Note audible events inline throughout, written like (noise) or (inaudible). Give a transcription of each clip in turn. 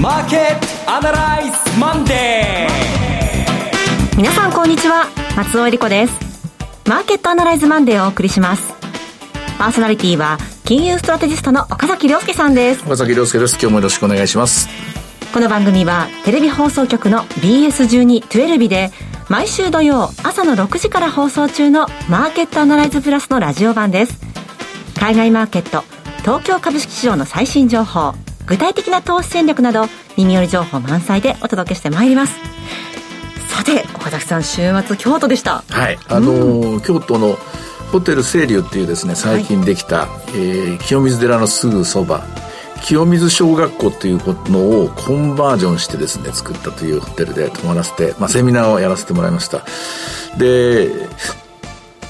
マーケットアナライズマンデー皆さんこんにちは。松尾英里子です。マーケットアナライズマンデーをお送りします。パーソナリティは金融ストラテジストの岡崎良介さんです。岡崎良介です。今日もよろしくお願いします。この番組はテレビ放送局の BS12-12 で毎週土曜朝の6時から放送中のマーケットアナライズプラスのラジオ版です。海外マーケット東京株式市場の最新情報具体的な投資戦略など耳寄り情報満載でお届けしてまいります。さて岡崎さん週末京都でした。はい。あのーうん、京都のホテル清流っていうですね最近できた、はい、えー、清水寺のすぐそば。清水小学校っていうのをコンバージョンしてですね作ったというホテルで泊まらせて、まあ、セミナーをやらせてもらいました。で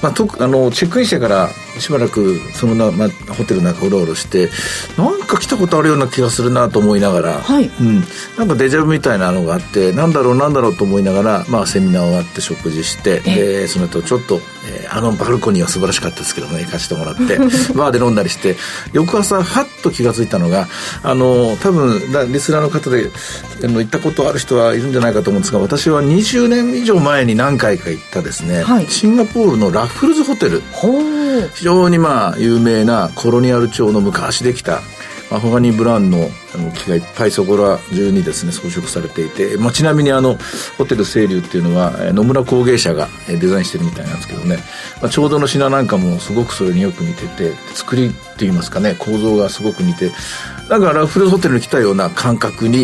まあ、とあのチェックインしてからしばらくそのな、まあ、ホテルなんかうろうろしてなんか来たことあるような気がするなと思いながら、はい。うん、なんかデジャブみたいなのがあってなんだろうなんだろうと思いながら、まあ、セミナー終わって食事してでその後ちょっと、えー、あのバルコニーは素晴らしかったですけどね行かせてもらって。(laughs) バーで飲んだりして翌朝はっと気が付いたのがあの多分リスナーの方であの行ったことある人はいるんじゃないかと思うんですが私は20年以上前に何回か行ったですね、はい、シンガポールのラフルズホテル。非常にまあ有名なコロニアル町の昔できたアフガニブランのあの木がいっぱいそこら中にですね装飾されていて、まあ、ちなみにあのホテル清流っていうのは野村工芸者がデザインしてるみたいなんですけどね、まあ、ちょうどの品なんかもすごくそれによく似てて作りっていいますかね構造がすごく似てだからフルホテルに来たような感覚に、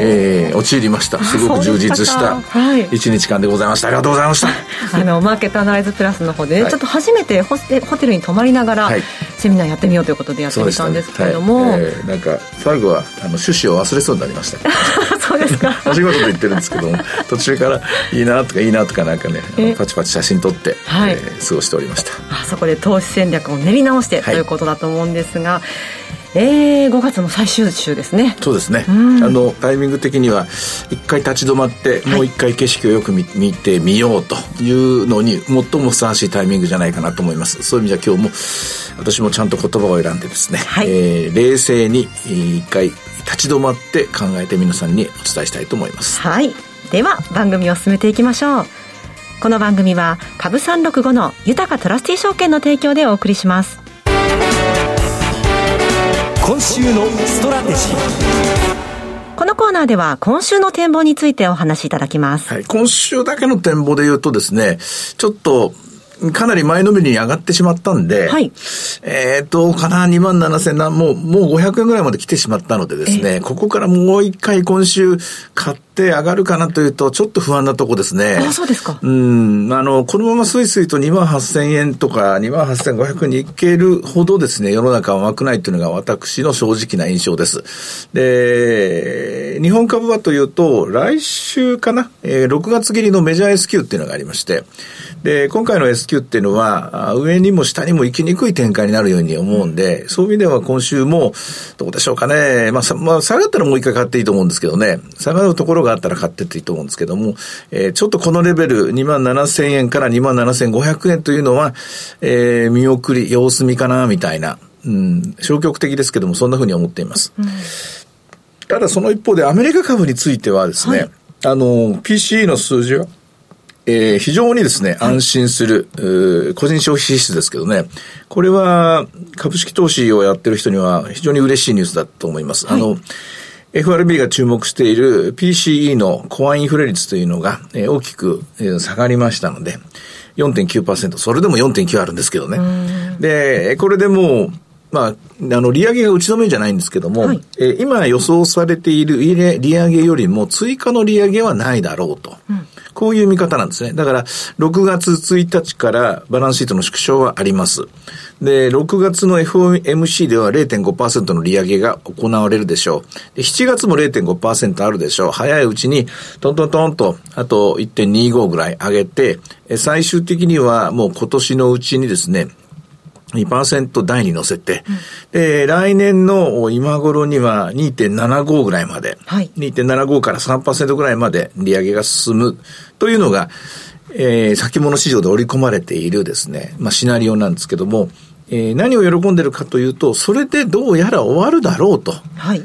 えー、陥りました。すごく充実した一日間でございました、ありがとうございました。(laughs) あのマーケットアナライズプラスの方で、ねはい、ちょっと初めてホホテルに泊まりながら、セミナーやってみようということでやってみたんですけれども、ねはい、えー、なんか最後はあの趣旨を忘れそうになりました (laughs) そうですか。(laughs) お仕事で言ってるんですけども途中からいいなとかいいなとかなんかねパチパチ写真撮って、はい。えー、過ごしておりました。あそこで投資戦略を練り直して、ということだと思うんですがえー、5月も最終週ですね。そうですね、あのタイミング的には一回立ち止まってもう一回景色をよく見見てみようというのに最もふさわしいタイミングじゃないかなと思います。そういう意味じゃ今日も私もちゃんと言葉を選んでですね、はい、えー、冷静に一回立ち止まって考えて皆さんにお伝えしたいと思います。はい。では番組を進めていきましょう。この番組は株365の豊かトラスティ証券の提供でお送りします今週のストラテジーこのコーナーでは今週の展望についてお話しいただきます。はい、今週だけの展望で言うとですね、ちょっとかなり前のめりに上がってしまったんで、はい、えっ、と、かな、2万7千な、もう、もう500円ぐらいまで来てしまったのでですね、ここからもう一回今週買って上がるかなというと、ちょっと不安なとこですね。あ、そうですか。うん、あの、このままスイスイと2万8千円とか2万8500円にいけるほどですね、世の中は甘くないというのが私の正直な印象です。で、日本株はというと、来週かな、えー、6月限のメジャー SQ っていうのがありまして、で、今回の S っていうのは、上にも下にも行きにくい展開になるように思うんで、そういう意味では今週も、どうでしょうかね。まあ、まあ、下がったらもう一回買っていいと思うんですけどね。下がるところがあったら買ってっていいと思うんですけども、えー、ちょっとこのレベル、2万7千円から2万7千500円というのは、えー、見送り、様子見かな、みたいな。うん、消極的ですけども、そんなふうに思っています。うん、ただその一方でアメリカ株についてはですね、はい、あの、PCE の数字はえー、非常にですね、安心する、個人消費支出ですけどね、これは株式投資をやってる人には非常に嬉しいニュースだと思います。はい、あの、FRB が注目している PCE のコアインフレ率というのが、えー、大きく、えー、下がりましたので、4.9%、それでも4.9あるんですけどね。で、これでもう、まあ、あの、利上げが打ち止めじゃないんですけども、はい、えー、今予想されている利上げよりも追加の利上げはないだろうと。うんこういう見方なんですね。だから、6月1日からバランスシートの縮小はあります。で、6月の FOMC では0.5%の利上げが行われるでしょう。で7月も0.5%あるでしょう。早いうちに、トントントンと、あと1.25ぐらい上げて、最終的にはもう今年のうちにですね、2%台に乗せて、うん、で、来年の今頃には2.75ぐらいまで、はい、2.75から3%ぐらいまで利上げが進む。というのが、えー、先物市場で織り込まれているですね、まあ、シナリオなんですけども、えー、何を喜んでるかというと、それでどうやら終わるだろうと。はい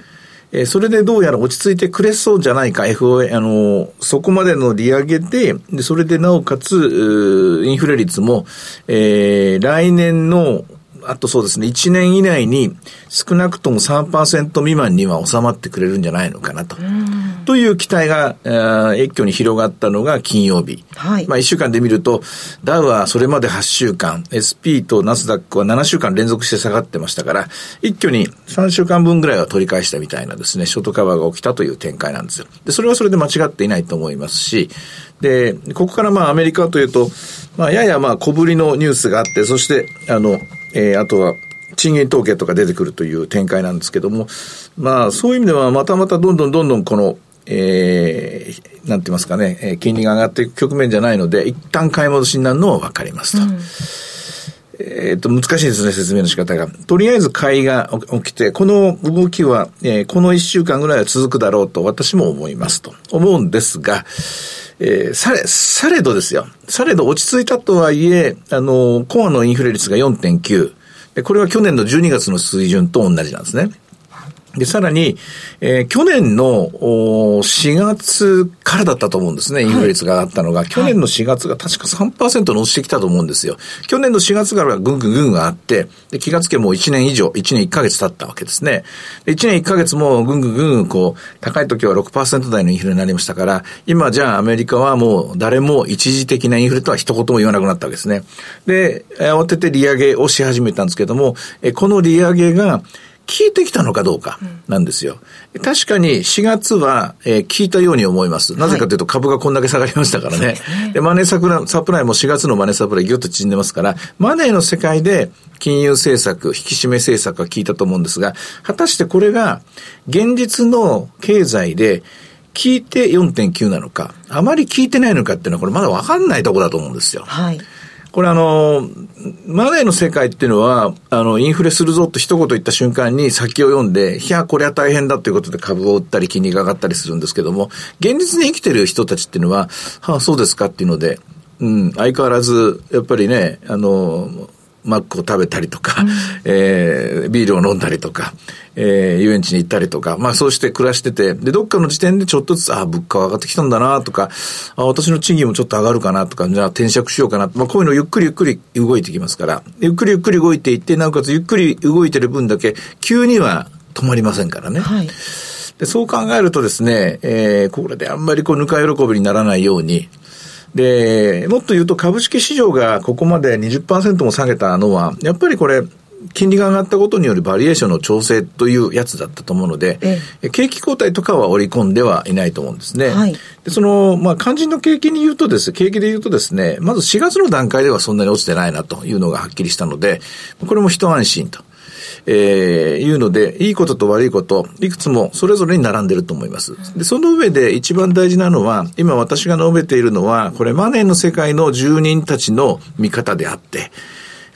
え、それでどうやら落ち着いてくれそうじゃないか、FOA、あの、そこまでの利上げで、で、それでなおかつ、インフレ率も、えー、来年のあとそうですね、1年以内に少なくとも3%未満には収まってくれるんじゃないのかなと。という期待が、えー、一挙に広がったのが金曜日。はい。まあ1週間で見ると、ダウはそれまで8週間、SP とナスダックは7週間連続して下がってましたから、一挙に3週間分ぐらいは取り返したみたいなですね、ショートカバーが起きたという展開なんですよ。で、それはそれで間違っていないと思いますし、で、ここからまあアメリカというと、まあややまあ小ぶりのニュースがあって、そして、あの、えー、あとは、賃金統計とか出てくるという展開なんですけども、まあ、そういう意味では、またまたどんどんどんどんこの、えー、なんて言いますかね、えー、金利が上がっていく局面じゃないので、一旦買い戻しになるのはわかりますと。うんえっ、と、難しいですね、説明の仕方が。とりあえず買いが起きて、この動きは、えー、この一週間ぐらいは続くだろうと私も思いますと思うんですが、えー、され、されどですよ。されど落ち着いたとはいえ、あの、コアのインフレ率が4.9。これは去年の12月の水準と同じなんですね。で、さらに、えー、去年の4月からだったと思うんですね、インフレ率が上がったのが。はい、去年の4月が確か3%乗してきたと思うんですよ。去年の4月からぐんぐんぐんがあって、で、気がつけもう1年以上、1年1ヶ月経ったわけですね。で、1年1ヶ月もぐんぐんぐんぐんこう、高い時は6%台のインフレになりましたから、今じゃあアメリカはもう誰も一時的なインフレとは一言も言わなくなったわけですね。で、慌てて利上げをし始めたんですけども、えこの利上げが、効いてきたのかどうかなんですよ。うん、確かに4月は、えー、効いたように思います。なぜかというと株がこんだけ下がりましたからね。はい、で、マネーサプラサプライも4月のマネーサプライぎゅっと縮んでますから、マネーの世界で金融政策、引き締め政策が効いたと思うんですが、果たしてこれが現実の経済で効いて4.9なのか、あまり効いてないのかっていうのはこれまだわかんないところだと思うんですよ。はい。これあの、マネーの世界っていうのは、あの、インフレするぞと一言言った瞬間に先を読んで、いや、これは大変だということで株を売ったり金利が上がったりするんですけども、現実に生きてる人たちっていうのは、はあ、そうですかっていうので、うん、相変わらず、やっぱりね、あの、マックを食べたりとか、うん、(laughs) えー、ビールを飲んだりとか、えー、遊園地に行ったりとか、まあそうして暮らしてて、で、どっかの時点でちょっとずつ、あ、物価が上がってきたんだなとか、あ、私の賃金もちょっと上がるかなとか、じゃあ転職しようかな。まあこういうのゆっくりゆっくり動いてきますから、ゆっくりゆっくり動いていって、なおかつゆっくり動いてる分だけ、急には止まりませんからね。はい。で、そう考えるとですね、えー、これであんまりこう、ぬか喜びにならないように、で、もっと言うと株式市場がここまで20%も下げたのは、やっぱりこれ、金利が上がったことによるバリエーションの調整というやつだったと思うので、え景気後退とかは織り込んではいないと思うんですね。はい、でその、まあ、肝心の景気に言うとです、景気で言うとですね、まず4月の段階ではそんなに落ちてないなというのがはっきりしたので、これも一安心と。えー、いうので、いいことと悪いこと、いくつもそれぞれに並んでると思います。で、その上で一番大事なのは、今私が述べているのは、これマネーの世界の住人たちの見方であって、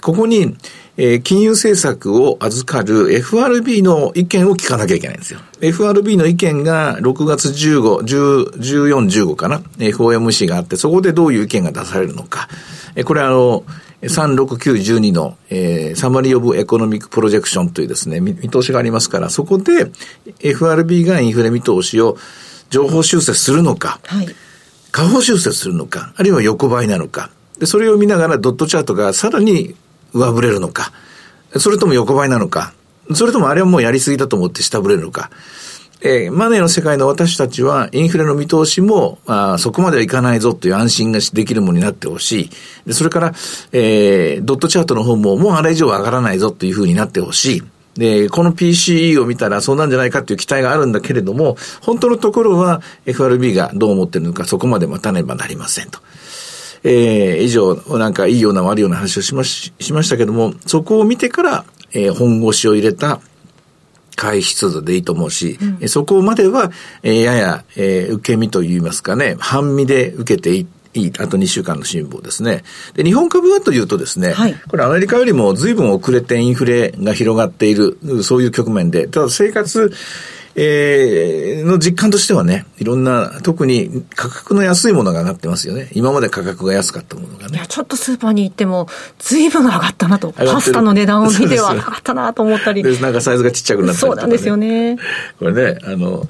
ここに、えー、金融政策を預かる FRB の意見を聞かなきゃいけないんですよ。FRB の意見が6月15、10 14、15かな ?FOMC があって、そこでどういう意見が出されるのか。えー、これあの、36912の、えー、 Summary of Economic Projection というですね、見通しがありますから、そこで FRB がインフレ見通しを上方修正するのか、はい、下方修正するのか、あるいは横ばいなのか、で、それを見ながらドットチャートがさらに上振れるのか、それとも横ばいなのか、それともあれはもうやりすぎだと思って下振れるのか、えー、マネーの世界の私たちは、インフレの見通しも、あそこまではいかないぞという安心ができるものになってほしい。でそれから、えー、ドットチャートの方も、もうあれ以上上がらないぞというふうになってほしい。で、この PCE を見たらそうなんじゃないかっていう期待があるんだけれども、本当のところは FRB がどう思ってるのかそこまで待たねばなりませんと。えー、以上、なんかいいような悪いような話をしまし、しましたけども、そこを見てから、えー、本腰を入れた回出度でいいと思うし、うん、そこまでは、えー、やや、えー、受け身といいますかね、半身で受けていいいあと2週間の辛抱ですね。で、日本株はというとですね、はい、これアメリカよりも随分遅れてインフレが広がっている、そういう局面で、ただ生活、えー、の実感としてはね、いろんな、特に価格の安いものが上がってますよね。今まで価格が安かったものがね。いや、ちょっとスーパーに行っても、ずいぶん上がったなと。パスタの値段を見ては上がったなと思ったり。で、なんかサイズがちっちゃくなったりとか、ね、そうなんですよね。これね、あの、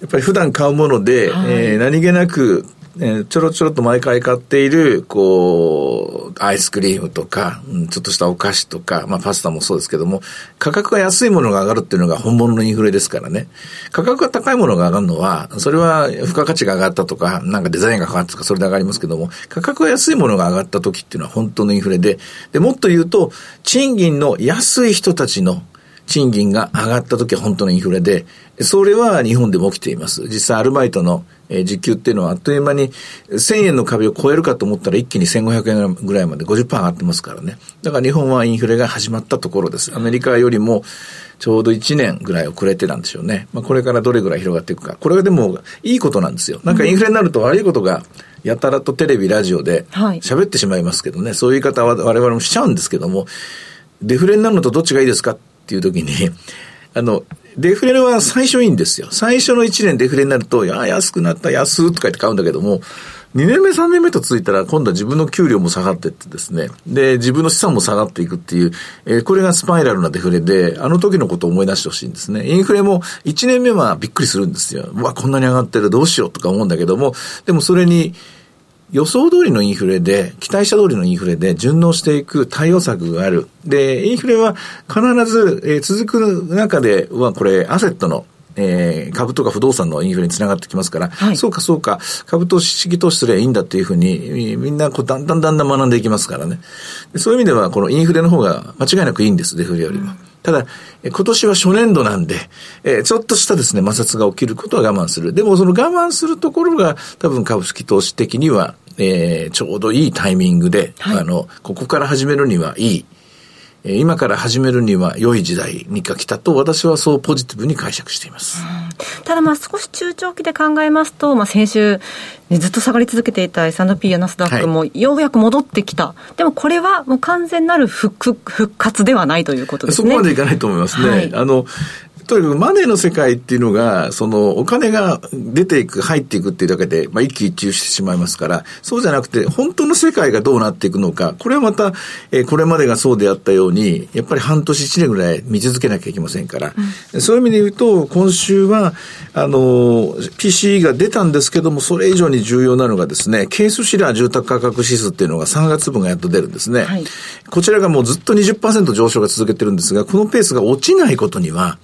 やっぱり普段買うもので、はい、えー、何気なくえちょろちょろと毎回買っている、こう、アイスクリームとか、うん、ちょっとしたお菓子とか、まあパスタもそうですけども、価格が安いものが上がるっていうのが本物のインフレですからね。価格が高いものが上がるのは、それは付加価値が上がったとか、なんかデザインが変わったとか、それで上がりますけども、価格が安いものが上がった時っていうのは本当のインフレで、で、もっと言うと、賃金の安い人たちの賃金が上がった時は本当のインフレで、それは日本でも起きています。実際アルバイトの時給っていうのはあっという間に1000円の壁を超えるかと思ったら一気に1500円ぐらいまで50%上がってますからね。だから日本はインフレが始まったところです。アメリカよりもちょうど1年ぐらい遅れてなんでしょうね。まあこれからどれぐらい広がっていくか。これはでもいいことなんですよ。なんかインフレになると悪いことがやたらとテレビ、ラジオで喋ってしまいますけどね。そういう言い方は我々もしちゃうんですけども、デフレになるのとどっちがいいですかっていう時に、あの、デフレは最初いいんですよ。最初の1年デフレになると、いや、安くなった、安とか言って買うんだけども、2年目、3年目と続いたら、今度は自分の給料も下がってってですね、で、自分の資産も下がっていくっていう、えー、これがスパイラルなデフレで、あの時のことを思い出してほしいんですね。インフレも1年目はびっくりするんですよ。うわ、こんなに上がってる、どうしようとか思うんだけども、でもそれに、予想通りのインフレで、期待した通りのインフレで順応していく対応策がある。で、インフレは必ず、えー、続く中では、これ、アセットのえー、株とか不動産のインフレにつながってきますから、はい、そうかそうか、株投資式投資すればいいんだっていうふうに、みんなこうだんだんだんだん学んでいきますからね。そういう意味では、このインフレの方が間違いなくいいんです、デフレよりも。ただ、今年は初年度なんで、えー、ちょっとしたですね、摩擦が起きることは我慢する。でもその我慢するところが多分株式投資的には、えー、ちょうどいいタイミングで、はい、あの、ここから始めるにはいい、今から始めるには良い時代に来たと私はそうポジティブに解釈しています。ただまあ少し中長期で考えますと、まあ先週、ね、ずっと下がり続けていた S&P やナスダックもようやく戻ってきた。はい、でもこれはもう完全なる復復活ではないということですね。そこまでいかないと思いますね。はい、あの、とにかくマネーの世界っていうのが、そのお金が出ていく、入っていくっていうだけで、まあ一喜一憂してしまいますから、そうじゃなくて、本当の世界がどうなっていくのか、これはまた、えー、これまでがそうであったように、やっぱり半年一年ぐらい見続けなきゃいけませんから、うん、そういう意味で言うと、今週は、あの、PCE が出たんですけども、それ以上に重要なのがですね、ケースシラー住宅価格指数っていうのが3月分がやっと出るんですね。はい、こちらがもうずっと20%上昇が続けてるんですが、このペースが落ちないことには、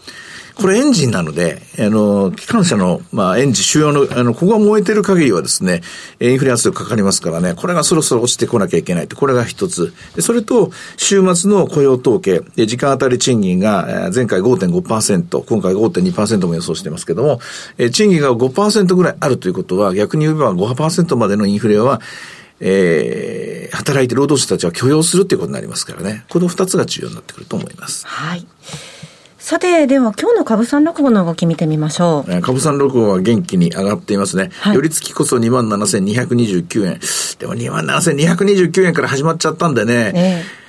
これエンジンなので、あの、機関車の、まあ、エンジン、主要の、あの、ここが燃えてる限りはですね、インフレ圧力かかりますからね、これがそろそろ落ちてこなきゃいけないと、これが一つ。でそれと、週末の雇用統計、時間当たり賃金が、前回5.5%、今回5.2%も予想してますけども、賃金が5%ぐらいあるということは、逆に言えば5%までのインフレは、えー、働いて労働者たちは許容するっていうことになりますからね。この二つが重要になってくると思います。はい。さて、では今日の株三六五の動き見てみましょう。株三六五は元気に上がっていますね。はい、寄り付きこそ27,229円。でも27,229円から始まっちゃったんでね。えー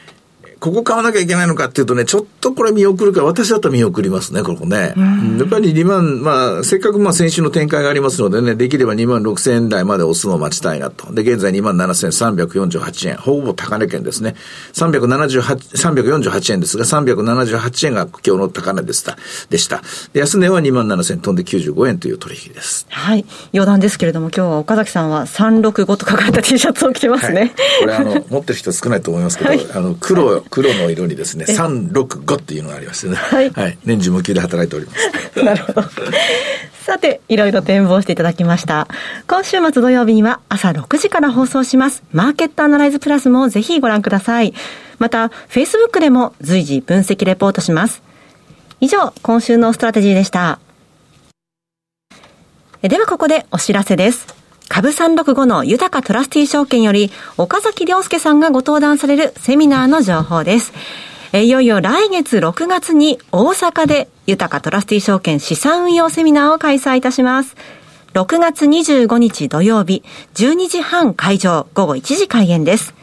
ここ買わなきゃいけないのかっていうとね、ちょっとこれ見送るから、私だったら見送りますね、ここね。やっぱり2万、まあ、せっかくまあ先週の展開がありますのでね、できれば2万6千円台まで押すのを待ちたいなと。で、現在2万7348円。ほぼ高値圏ですね。378、348円ですが、378円が今日の高値でした。でした。で、安値は2万7000飛んで95円という取引です。はい。余談ですけれども、今日は岡崎さんは365と書かれた T シャツを着てますね。はい、これあの、持ってる人少ないと思いますけど、はい、あの、黒、黒の色にですね、365っていうのがありましてね。はい。はい。年中無休で働いております。なるほど。さて、いろいろ展望していただきました。今週末土曜日には朝6時から放送します。マーケットアナライズプラスもぜひご覧ください。また、Facebook でも随時分析レポートします。以上、今週のストラテジーでした。ではここでお知らせです。株365の豊トラスティ証券より岡崎良介さんがご登壇されるセミナーの情報です。いよいよ来月6月に大阪で豊トラスティ証券資産運用セミナーを開催いたします。6月25日土曜日、12時半会場、午後1時開演です。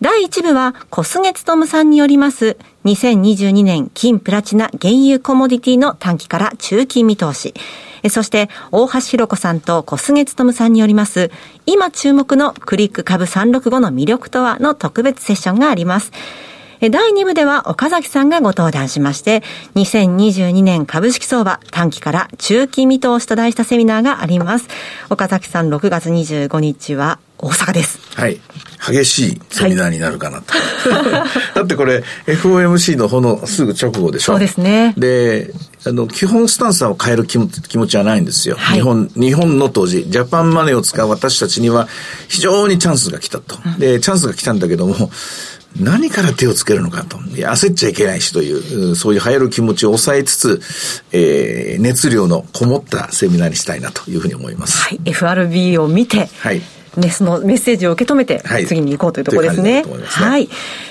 第1部は小菅勤さんによります2022年金プラチナ原油コモディティの短期から中期見通し。そして、大橋弘子さんと小菅勤さんによります、今注目のクリック株365の魅力とはの特別セッションがあります。第2部では岡崎さんがご登壇しまして、2022年株式相場短期から中期見通しと題したセミナーがあります。岡崎さん6月25日は大阪です。はい。激しいセミナーになるかなと。はい、だってこれ、FOMC の方のすぐ直後でしょ。そうですね。で、あの、基本スタンスを変える気持ちはないんですよ。はい、日本、日本の当時、ジャパンマネーを使う私たちには非常にチャンスが来たと。で、チャンスが来たんだけども、何から手をつけるのかと。焦っちゃいけないしという、そういう流行る気持ちを抑えつつ、えー、熱量のこもったセミナーにしたいなというふうに思います。はい。FRB を見て、はい。ね、そのメッセージを受け止めて、次に行こうというところですね。はい、ねはい。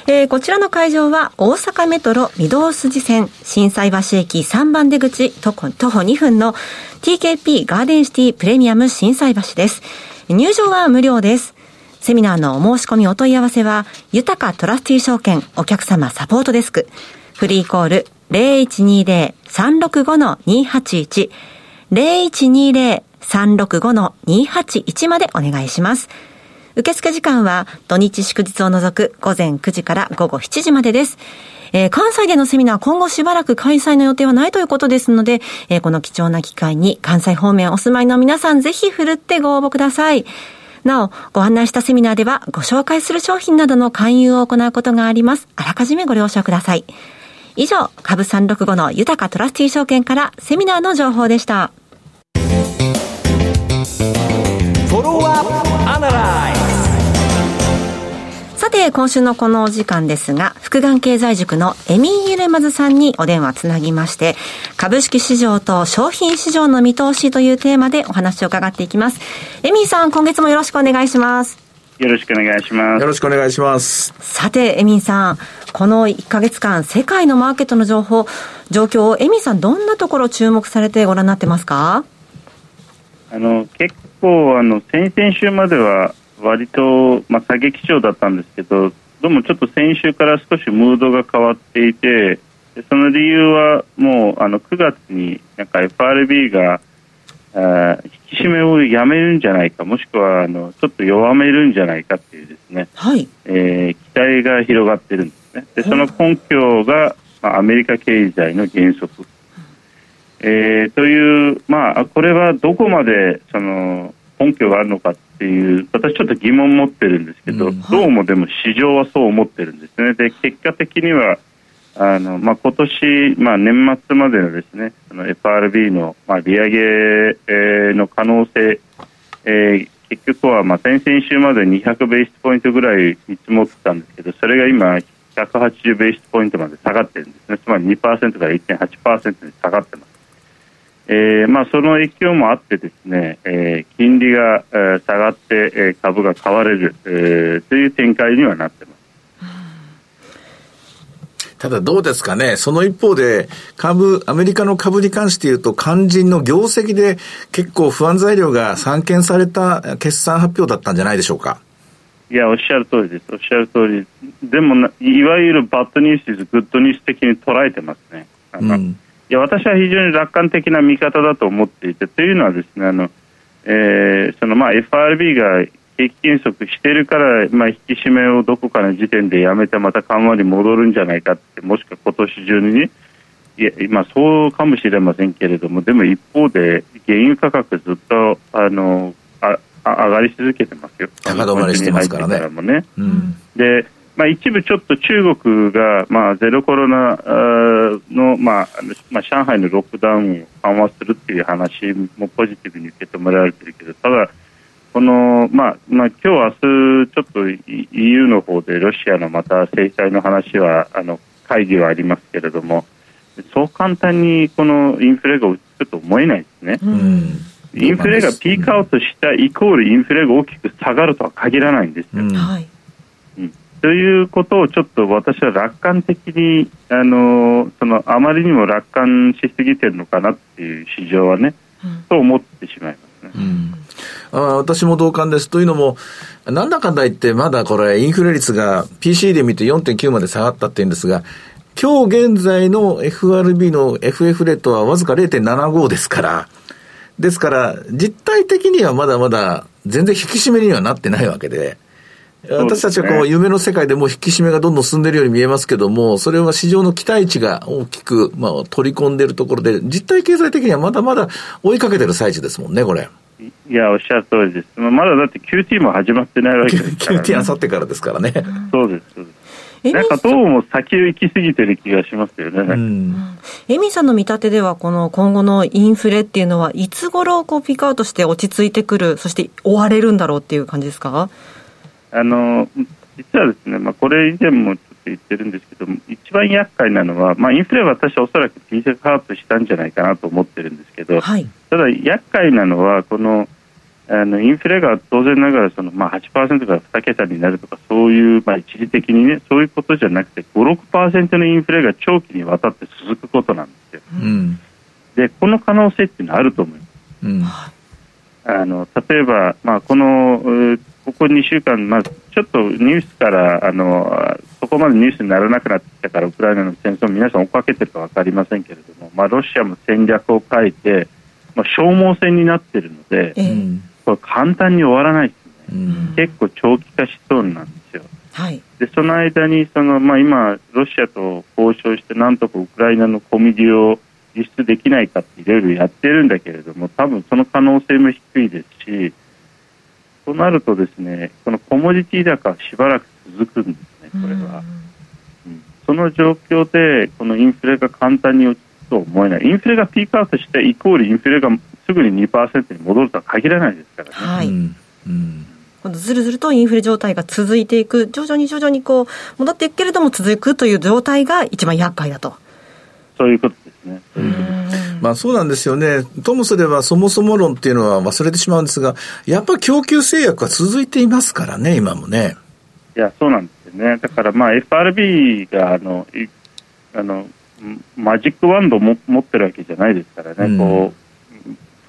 えー、こちらの会場は、大阪メトロ御堂筋線、心斎橋駅3番出口、徒歩徒歩2分の TKP ガーデンシティプレミアム心斎橋です。入場は無料です。セミナーのお申し込みお問い合わせは、豊かトラスティ証券お客様サポートデスク、フリーコール0120-365-281、365-281までお願いします。受付時間は土日祝日を除く午前9時から午後7時までです。えー、関西でのセミナー今後しばらく開催の予定はないということですので、えー、この貴重な機会に関西方面お住まいの皆さんぜひ振るってご応募ください。なお、ご案内したセミナーではご紹介する商品などの勧誘を行うことがあります。あらかじめご了承ください。以上、株365の豊かトラスティー証券からセミナーの情報でした。さて、今週のこのお時間ですが、福眼経済塾のエミー・ユルマズさんにお電話つなぎまして、株式市場と商品市場の見通しというテーマでお話を伺っていきます。エミーさん、今月もよろしくお願いします。よろしくお願いします。よろしくお願いします。さて、エミンさん、この1ヶ月間、世界のマーケットの情報、状況をエミンさん、どんなところ注目されてご覧になってますか？あの、結構、あの、先々週までは、割と、まあ、下げ基調だったんですけどどうもちょっと先週から少しムードが変わっていてその理由はもうあの9月になんか FRB があ引き締めをやめるんじゃないかもしくはあのちょっと弱めるんじゃないかっていうですね、はい。えー、期待が広がってるんですね。でその根拠が、まあ、アメリカ経済の減速、えー、という、まあ、これはどこまでその根拠があるのかっていう私ちょっと疑問を持ってるんですけど、うん、どうもでも市場はそう思ってるんですね。で結果的にはあの、まあ、今年、まあ、年末までのですねその FRB の、まあ、利上げ、えー、の可能性、えー、結局は、まあ、先々週まで200ベースポイントぐらい見積もってたんですけどそれが今180ベースポイントまで下がってるんですね。つまり2%から1.8%に下がってますえーまあ、その影響もあってですね、えー、金利が、えー、下がって、えー、株が買われる、えー、という展開にはなってます。ただどうですかね、その一方で、株、アメリカの株に関して言うと、肝心の業績で結構不安材料が散見された決算発表だったんじゃないでしょうか。いや、おっしゃる通りです。おっしゃる通り。でも、いわゆるバッドニュース、グッドニュース的に捉えてますね。うんいや私は非常に楽観的な見方だと思っていてというのはですねあの、えーそのまあ、FRB が景気減速しているから、まあ、引き締めをどこかの時点でやめてまた緩和に戻るんじゃないかってもしくは今年中に、ね、いやまあ、そうかもしれませんけれどもでも一方で原油価格ずっとあのあ上がり続けてますよ。高止まりしてますからね。ね。うん、でまあ、一部ちょっと中国が、まあ、ゼロコロナの、まあまあ、上海のロックダウンを緩和するっていう話もポジティブに受け止められてるけどただこの、まあまあ、今日明日ちょっと EU の方でロシアのまた制裁の話はあの会議はありますけれどもそう簡単にこのインフレが落ち着くと思えないですね。インフレがピークアウトしたイコールインフレが大きく下がるとは限らないんですよ。はいということをちょっと私は楽観的にあのそのあまりにも楽観しすぎてるのかなっていう市場はね、うん、と思ってしまいますね。うんあ私も同感です。というのも、なんだかんだ言ってまだこれインフレ率が PC で見て4.9まで下がったって言うんですが、今日現在の FRB の FF レートはわずか0.75ですから、ですから、実態的にはまだまだ全然引き締めにはなってないわけで、私たちはこう夢の世界でもう引き締めがどんどん進んでるように見えますけども、それは市場の期待値が大きく、まあ、取り込んでるところで、実体経済的にはまだまだ追いかけてる最中ですもんね、これ。いや、おっしゃる通りです。まだだって QT も始まってないわけですから、ね。QT あさってからですからね。そうです、そうです。なんかどうも先を行き過ぎてる気がしますよね。うん、エミさんの見立てでは、この今後のインフレっていうのは、いつ頃こうピークアウトして落ち着いてくる、そして終われるんだろうっていう感じですか？あの実はですね、まあ、これ以前もちょっと言ってるんですけど、一番厄介なのは、まあ、インフレは私はおそらくピークアウトしたんじゃないかなと思ってるんですけど、はい、ただ厄介なのは、このあのインフレが当然ながらその、まあ、8%から2桁になるとかそういう、まあ、一時的にねそういうことじゃなくて5、6%のインフレが長期にわたって続くことなんですよ。うん、でこの可能性っていうのはあると思います。うん、あの例えば、まあ、このここ2週間、まあ、ちょっとニュースからあのそこまでニュースにならなくなってきたからウクライナの戦争皆さん追っかけてるか分かりませんけれども、まあ、ロシアも戦略を変えて、まあ、消耗戦になっているので、えー、これ簡単に終わらないですね、うん、結構長期化しそうなんですよ。はい、でその間にその、まあ、今、ロシアと交渉してなんとかウクライナの小麦を輸出できないかっていろいろやってるんだけれども多分その可能性も低いですしとなるとですねこのコモディティ高はしばらく続くんですね、これは。うん、その状況でこのインフレが簡単に落ちと思えないインフレがピークアウトしてイコールインフレがすぐに2%に戻るとは限らないですからね。はい、うん今度ずるずるとインフレ状態が続いていく、徐々に徐々にこう戻っていくけれども続くという状態が一番厄介だと。そういうことですね。まあそうなんですよね。ともすればそもそも論っていうのは忘れてしまうんですが、やっぱり供給制約は続いていますからね、今もね。いや、そうなんですよね。だからまあ FRB があの、あの、マジックワンドも持ってるわけじゃないですからね、うん、こう、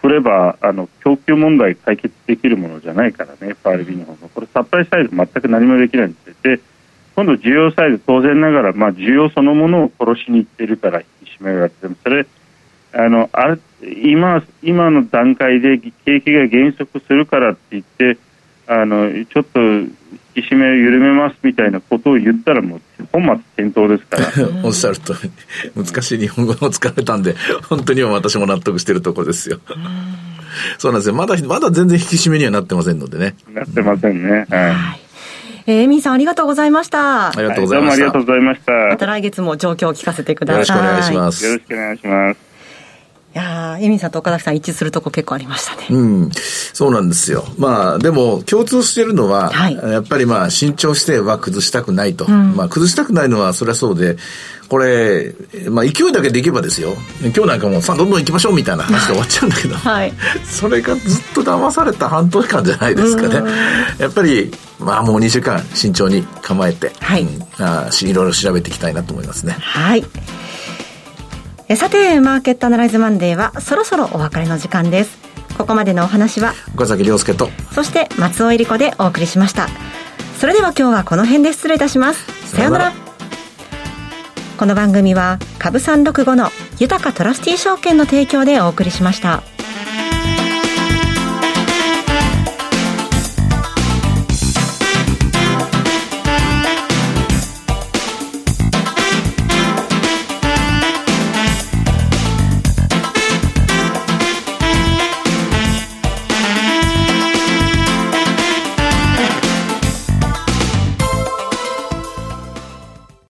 振ればあの供給問題解決できるものじゃないからね、FRB の方も。これ、サプライサイド全く何もできないんですで、今度、需要サイド、当然ながら、まあ、需要そのものを殺しにいってるから引き締めがあって、それ、あのあ今今の段階で景気が減速するからって言って、あのちょっと引き締めを緩めますみたいなことを言ったら、もう本末転倒ですから (laughs) おっしゃると難しい日本語を使われたんで、本当に私も納得しているところですよ。そうなんですよ。まだ、まだ全然引き締めにはなってませんのでね。なってませんね。はい。えー、エミーさんありがとうございました。ありがとうございました。どうもありがとうございました。また来月も状況を聞かせてください。よろしくお願いします。よろしくお願いします。いやエミンさんと岡崎さん一致するとこ結構ありましたね。うん。そうなんですよ。まあ、でも共通しているのは、はい、やっぱりまあ、慎重姿勢は崩したくないと。うん、まあ、崩したくないのはそれはそうで、これ、まあ、勢いだけでいけばですよ。今日なんかもさあ、どんどん行きましょうみたいな話で終わっちゃうんだけど、(laughs) はい、それがずっと騙された半年間じゃないですかね。やっぱり、まあ、もう2週間慎重に構えて、はい、うん、あいろいろ調べていきたいなと思いますね。はい。さて、マーケットアナライズマンデーはそろそろお別れの時間です。ここまでのお話は、岡崎亮介と、そして松尾恵理子でお送りしました。それでは今日はこの辺で失礼いたします。さようなら。この番組は、株365の豊かトラスティ証券の提供でお送りしました。